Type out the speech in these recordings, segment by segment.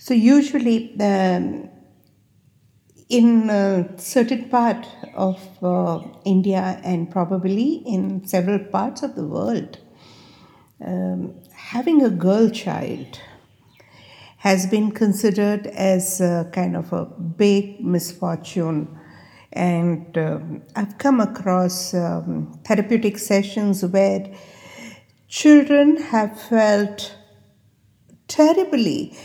So usually, um, in a certain part of uh, India and probably in several parts of the world, um, having a girl child has been considered as kind of a big misfortune. And um, I've come across um, therapeutic sessions where children have felt terribly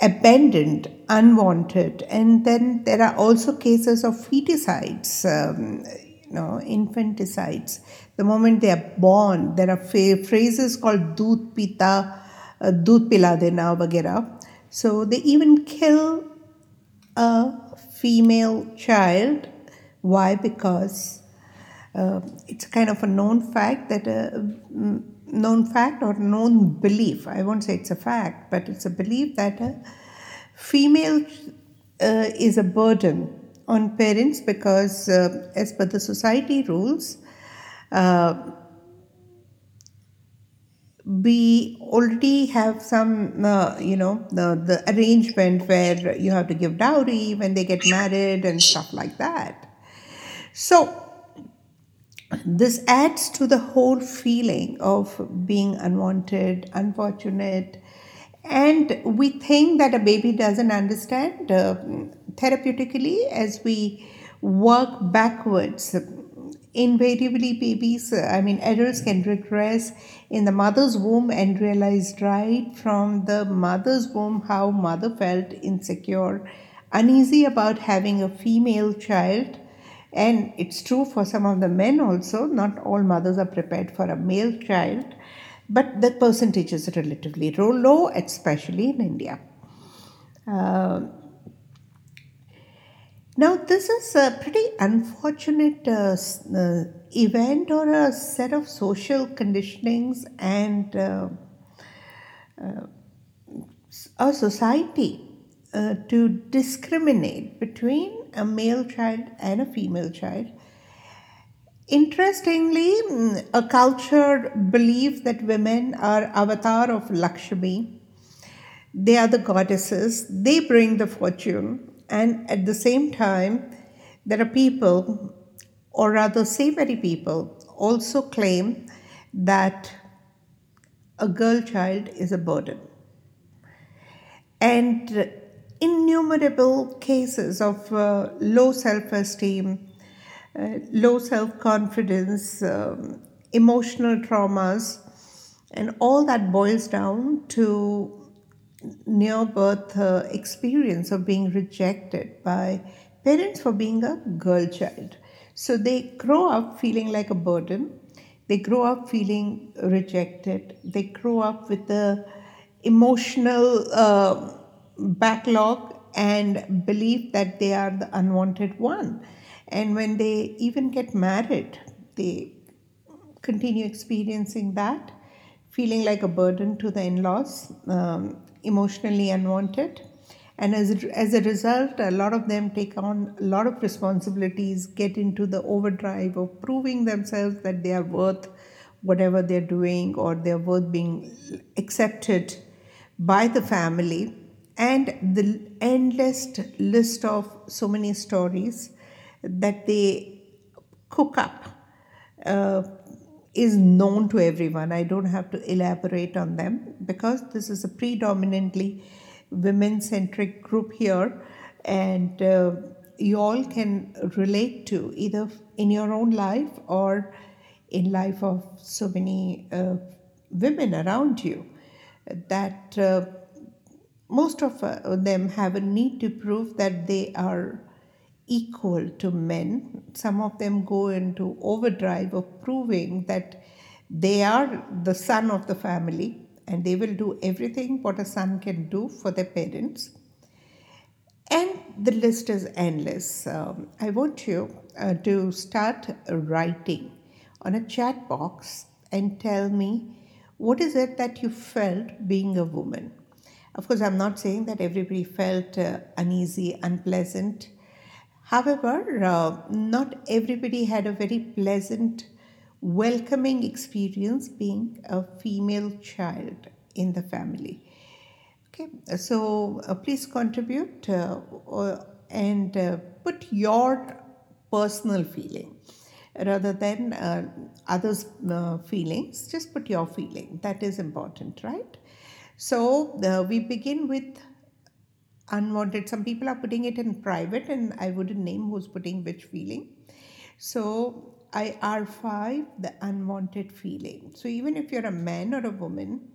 abandoned, unwanted, and then there are also cases of feticides, um, you know, infanticides. The moment they are born, there are phrases called "doodh pita," uh, "doodh pila dena," vagera. So they even kill a female child. Why? Because uh, it's kind of a known fact that a uh, known fact or known belief. I won't say it's a fact, but it's a belief that a female uh, is a burden on parents because, uh, as per the society rules, uh, we already have some, uh, you know, the, the arrangement where you have to give dowry when they get married and stuff like that. So, this adds to the whole feeling of being unwanted, unfortunate, and we think that a baby doesn't understand uh, therapeutically as we work backwards. Invariably, babies, I mean, adults can regress in the mother's womb and realize right from the mother's womb how mother felt insecure, uneasy about having a female child and it's true for some of the men also, not all mothers are prepared for a male child, but the percentage is relatively low, especially in India. Uh, now, this is a pretty unfortunate uh, uh, event or a set of social conditionings and uh, uh a society uh, to discriminate between a male child and a female child. Interestingly, mm, a culture believes that women are avatar of Lakshmi. They are the goddesses. They bring the fortune. And at the same time, there are people, or rather, say people, also claim that a girl child is a burden. And innumerable cases of uh, low self esteem, uh, low self confidence, um, emotional traumas, and all that boils down to near birth uh, experience of being rejected by parents for being a girl child. So they grow up feeling like a burden. They grow up feeling rejected. They grow up with the emotional uh, backlog and belief that they are the unwanted one. And when they even get married, they continue experiencing that, feeling like a burden to the in laws, um, emotionally unwanted. And as as a result, a lot of them take on a lot of responsibilities, get into the overdrive of proving themselves that they are worth whatever they're doing or they're worth being accepted by the family and the endless list of so many stories that they cook up uh, is known to everyone. I don't have to elaborate on them because this is a predominantly women centric group here, and uh, you all can relate to either in your own life or in life of so many uh, women around you that uh, most of uh, them have a need to prove that they are equal to men. Some of them go into overdrive of proving that they are the son of the family and they will do everything what a son can do for their parents. And the list is endless. Um, I want you uh, to start writing on a chat box and tell me what is it that you felt being a woman of course, I'm not saying that everybody felt uh, uneasy, unpleasant. However, uh, not everybody had a very pleasant, welcoming experience being a female child in the family. Okay, so uh, please contribute uh, and uh, put your personal feeling rather than uh, others' feelings. Just put your feeling. That is important, right? So uh, we begin with unwanted. Some people are putting it in private, and I wouldn't name who's putting which feeling. So IR5, the unwanted feeling. So even if you're a man or a woman,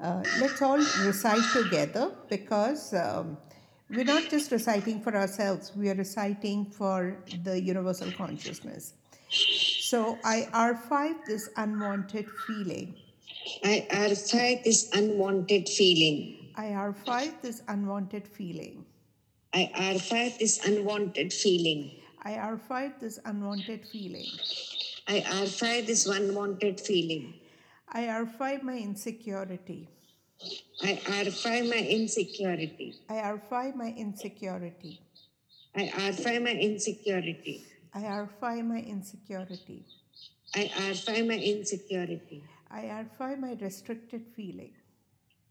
uh, let's all recite together because um, we're not just reciting for ourselves, we are reciting for the universal consciousness. So IR5, this unwanted feeling. IR5, this unwanted feeling. IR5, this unwanted feeling. IR5, this unwanted feeling. IR5, this unwanted feeling. IR5, this unwanted feeling. IR5, my insecurity. IR5, my insecurity. IR5, my insecurity. IR5, my insecurity. IR5, my insecurity. IR5, my insecurity. IR5, my restricted feeling.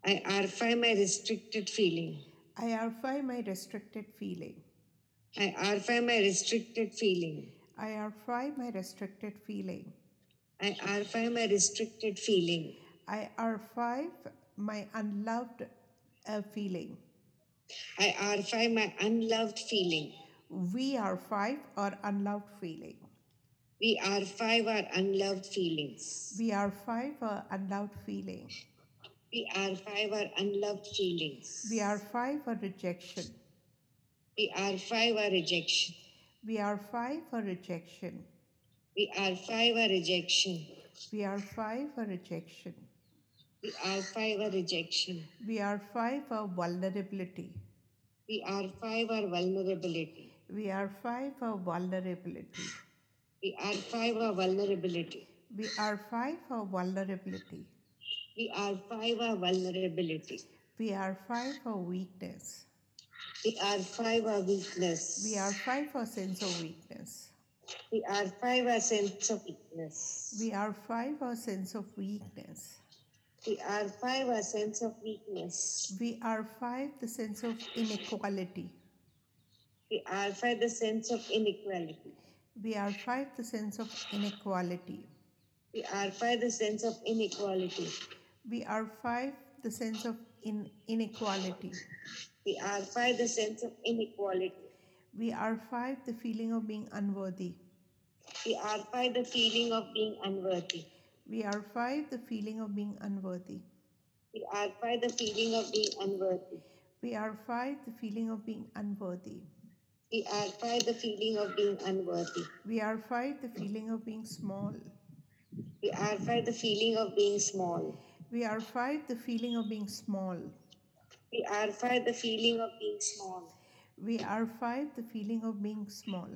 IR5, my restricted feeling. IR5, my restricted feeling. IR5, my restricted feeling. IR5, my restricted feeling. IR5, my restricted feeling. IR5, my unloved uh, feeling. IR5, my unloved feeling. VR5, or unloved feeling. VR5 are unloved feelings. VR5, or unloved feeling. VR5 are unloved feelings. VR5, or rejection. VR5 are rejection. VR5, or rejection. VR5 are rejection. VR5, or rejection. VR5 are rejection. VR5, or vulnerability. VR5 are vulnerability. VR5, or vulnerability. VR5 are vulnerability. VR5, or vulnerability. VR5 are vulnerability. VR5, or weakness. VR5 are weakness. VR5, or sense of weakness. VR5 are sense of weakness. VR5, or sense of weakness. VR5 are sense of weakness. VR5, the sense of inequality. VR5 the sense of inequality. VR5, the sense of inequality. VR5 the sense of inequality. VR5, the sense of in- inequality. VR5 the sense of inequality. VR5, the feeling of being unworthy. VR5 the feeling of being unworthy. VR5, the feeling of being unworthy. VR5 the feeling of being unworthy. VR5, the feeling of being unworthy. VR5 the feeling of being unworthy. VR5, the feeling of being small. VR5 the feeling of being small. VR5, the feeling of being small. VR5 the feeling of being small. VR5, the feeling of being small.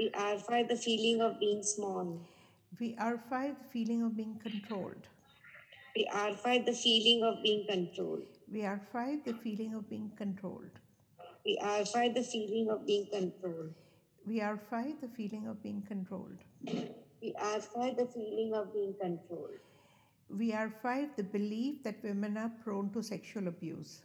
VR5 the feeling of being small. VR5, the feeling of being controlled. VR5 the feeling of being controlled. VR5, the feeling of being controlled. VR5 the feeling of being controlled. VR5, the feeling of being controlled. VR5 the feeling of being controlled. VR5, the belief that women are prone to sexual abuse.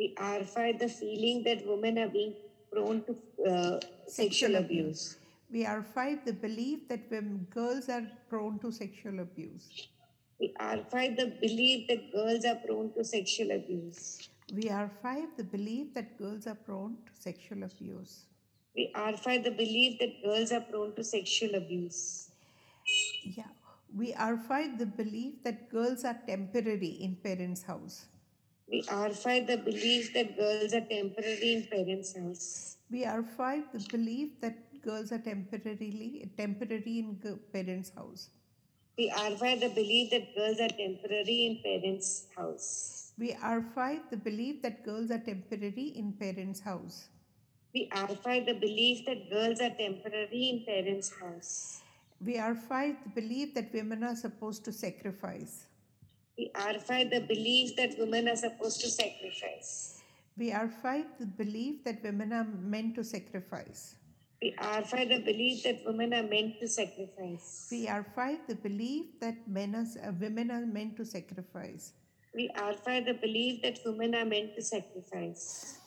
VR5 the feeling that women are being prone to uh, sexual abuse. VR5, the belief that women, girls are prone to sexual abuse. VR5 the belief that girls are prone to sexual abuse. VR5, the belief that girls are prone to sexual abuse. We are five, the belief that girls are prone to sexual abuse. Yeah. We are five, the belief that girls are temporary in parents' house. We are five, the belief that girls are temporary in parents' house. VR5, the belief that girls are temporarily temporary in parents' house. VR5 the belief that girls are temporary in parents' house. VR5, the belief that girls are temporary in parents' house. VR5 the belief that girls are temporary in parents' house. VR5, the belief that women are supposed to sacrifice. VR5 the belief that women are supposed to sacrifice. VR5, the belief that women are meant to sacrifice. VR5 the belief that women are meant to sacrifice. VR5, the belief that men are, women are meant to sacrifice. We are archive the belief that women are meant to sacrifice.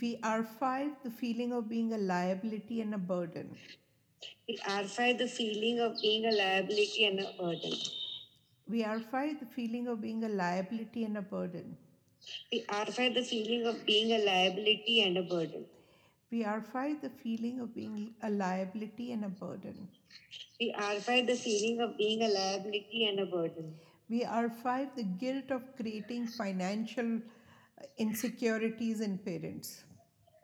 We are archive the feeling of being a liability and a burden. We are archive the feeling of being a liability and a burden. We archive the feeling of being a liability and a burden. We archive the feeling of being a liability and a burden. We archive the feeling of being a liability and a burden. We the feeling of being a liability and a burden. We are five, the guilt of creating financial uh, insecurities in parents.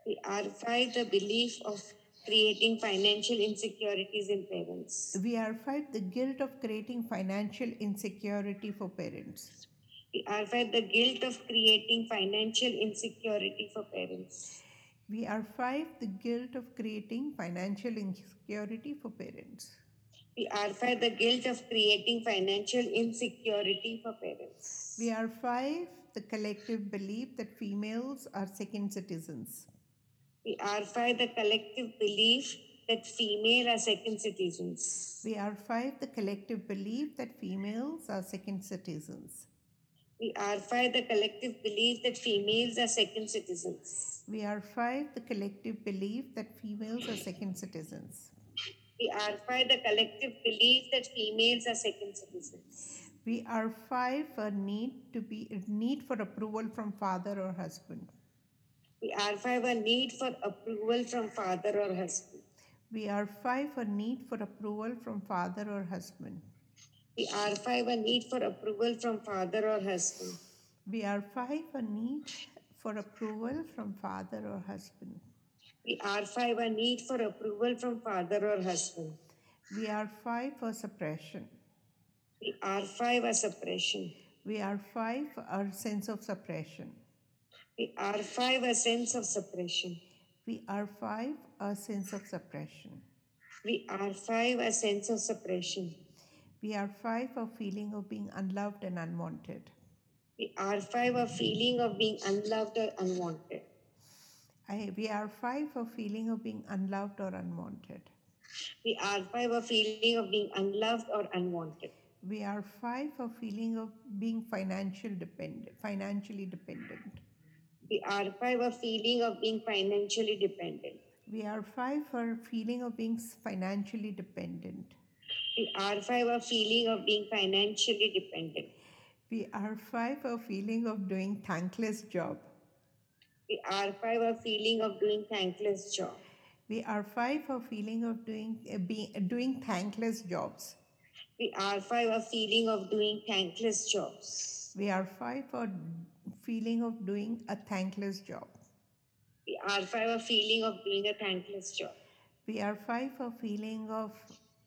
We are five, the belief of creating financial insecurities in parents. We are five, the guilt of creating financial insecurity for parents. We archive the guilt of creating financial insecurity for parents. We archive the guilt of creating financial insecurity for parents. We archive the guilt of creating financial insecurity for parents. We archive the collective belief that females are second citizens. We archive the collective belief that female are second citizens. We archive the collective belief that females are second citizens. We are five, the collective belief that females are second citizens. We are five, the collective belief that females are second citizens. We archive the collective belief that females are second citizens. We archive a need to be need for approval from father or husband. We archive a need for approval from father or husband. We archive a need for approval from father or husband. We archive a need for approval from father or husband. We archive a need for approval from father or husband. We archive a need for approval from father or husband. We archive a suppression. We archive a suppression. We archive our sense of suppression. We archive a sense of suppression. We archive a sense of suppression. We archive a sense of suppression. We archive a feeling of being unloved and unwanted. We archive a feeling of being unloved or unwanted. I, we five for feeling of being unloved or unwanted. We are five for feeling of being unloved or unwanted. We are five for feeling of being financial dependent, financially dependent. We archive a feeling of being financially dependent. We archive a feeling of being financially dependent. We archive a feeling of being financially dependent. We archive a feeling of doing thankless job. We are five a feeling of doing thankless job. We are five a feeling of doing uh, be, doing thankless jobs. We are five a feeling of doing thankless jobs. We are five a feeling of doing a thankless job. We archive a feeling of doing a thankless job. We archive a feeling of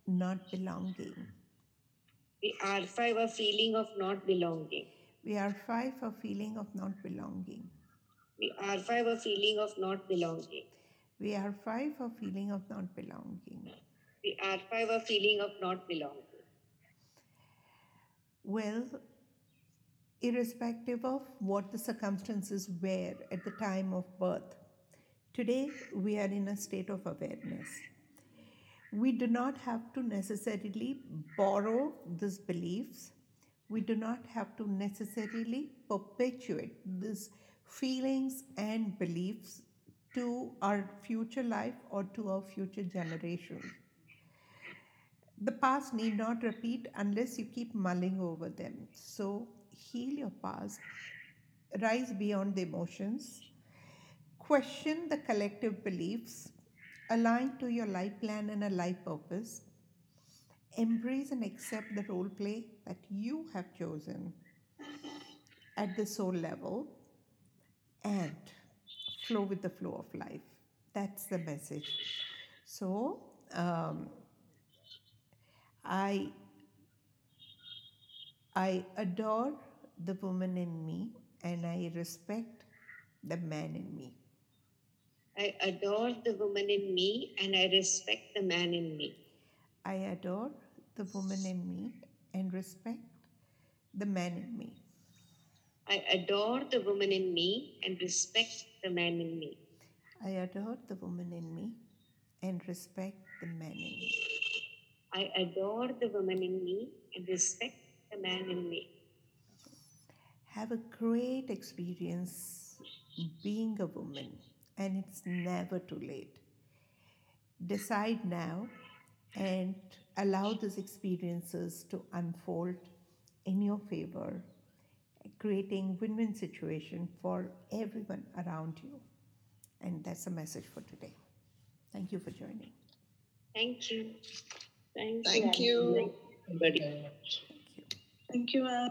not belonging. We are five a feeling of not belonging. We are five a feeling of not belonging. We are five a feeling of not belonging. We are five a feeling of not belonging. We are five a feeling of not belonging. Well, irrespective of what the circumstances were at the time of birth, today we are in a state of awareness. We do not have to necessarily borrow these beliefs. We do not have to necessarily perpetuate these feelings and beliefs to our future life or to our future generations. The past need not repeat unless you keep mulling over them. So, heal your past, rise beyond the emotions, question the collective beliefs, align to your life plan and a life purpose, embrace and accept the role play that you have chosen at the soul level, and flow with the flow of life. That's the message. So, um, I I adore the woman in me and I respect the man in me. I adore the woman in me and I respect the man in me. I adore the woman in me and respect the man in me. I adore the woman in me and respect the man in me. I adore the woman in me and respect the man in me. I adore the woman in me and respect the man in me. Have a great experience being a woman, and it's never too late. Decide now and allow these experiences to unfold in your favor, creating win-win situation for everyone around you. And that's the message for today. Thank you for joining. Thank you. Thank, Thank you. you. everybody. Thank you. Thank you, ma'am.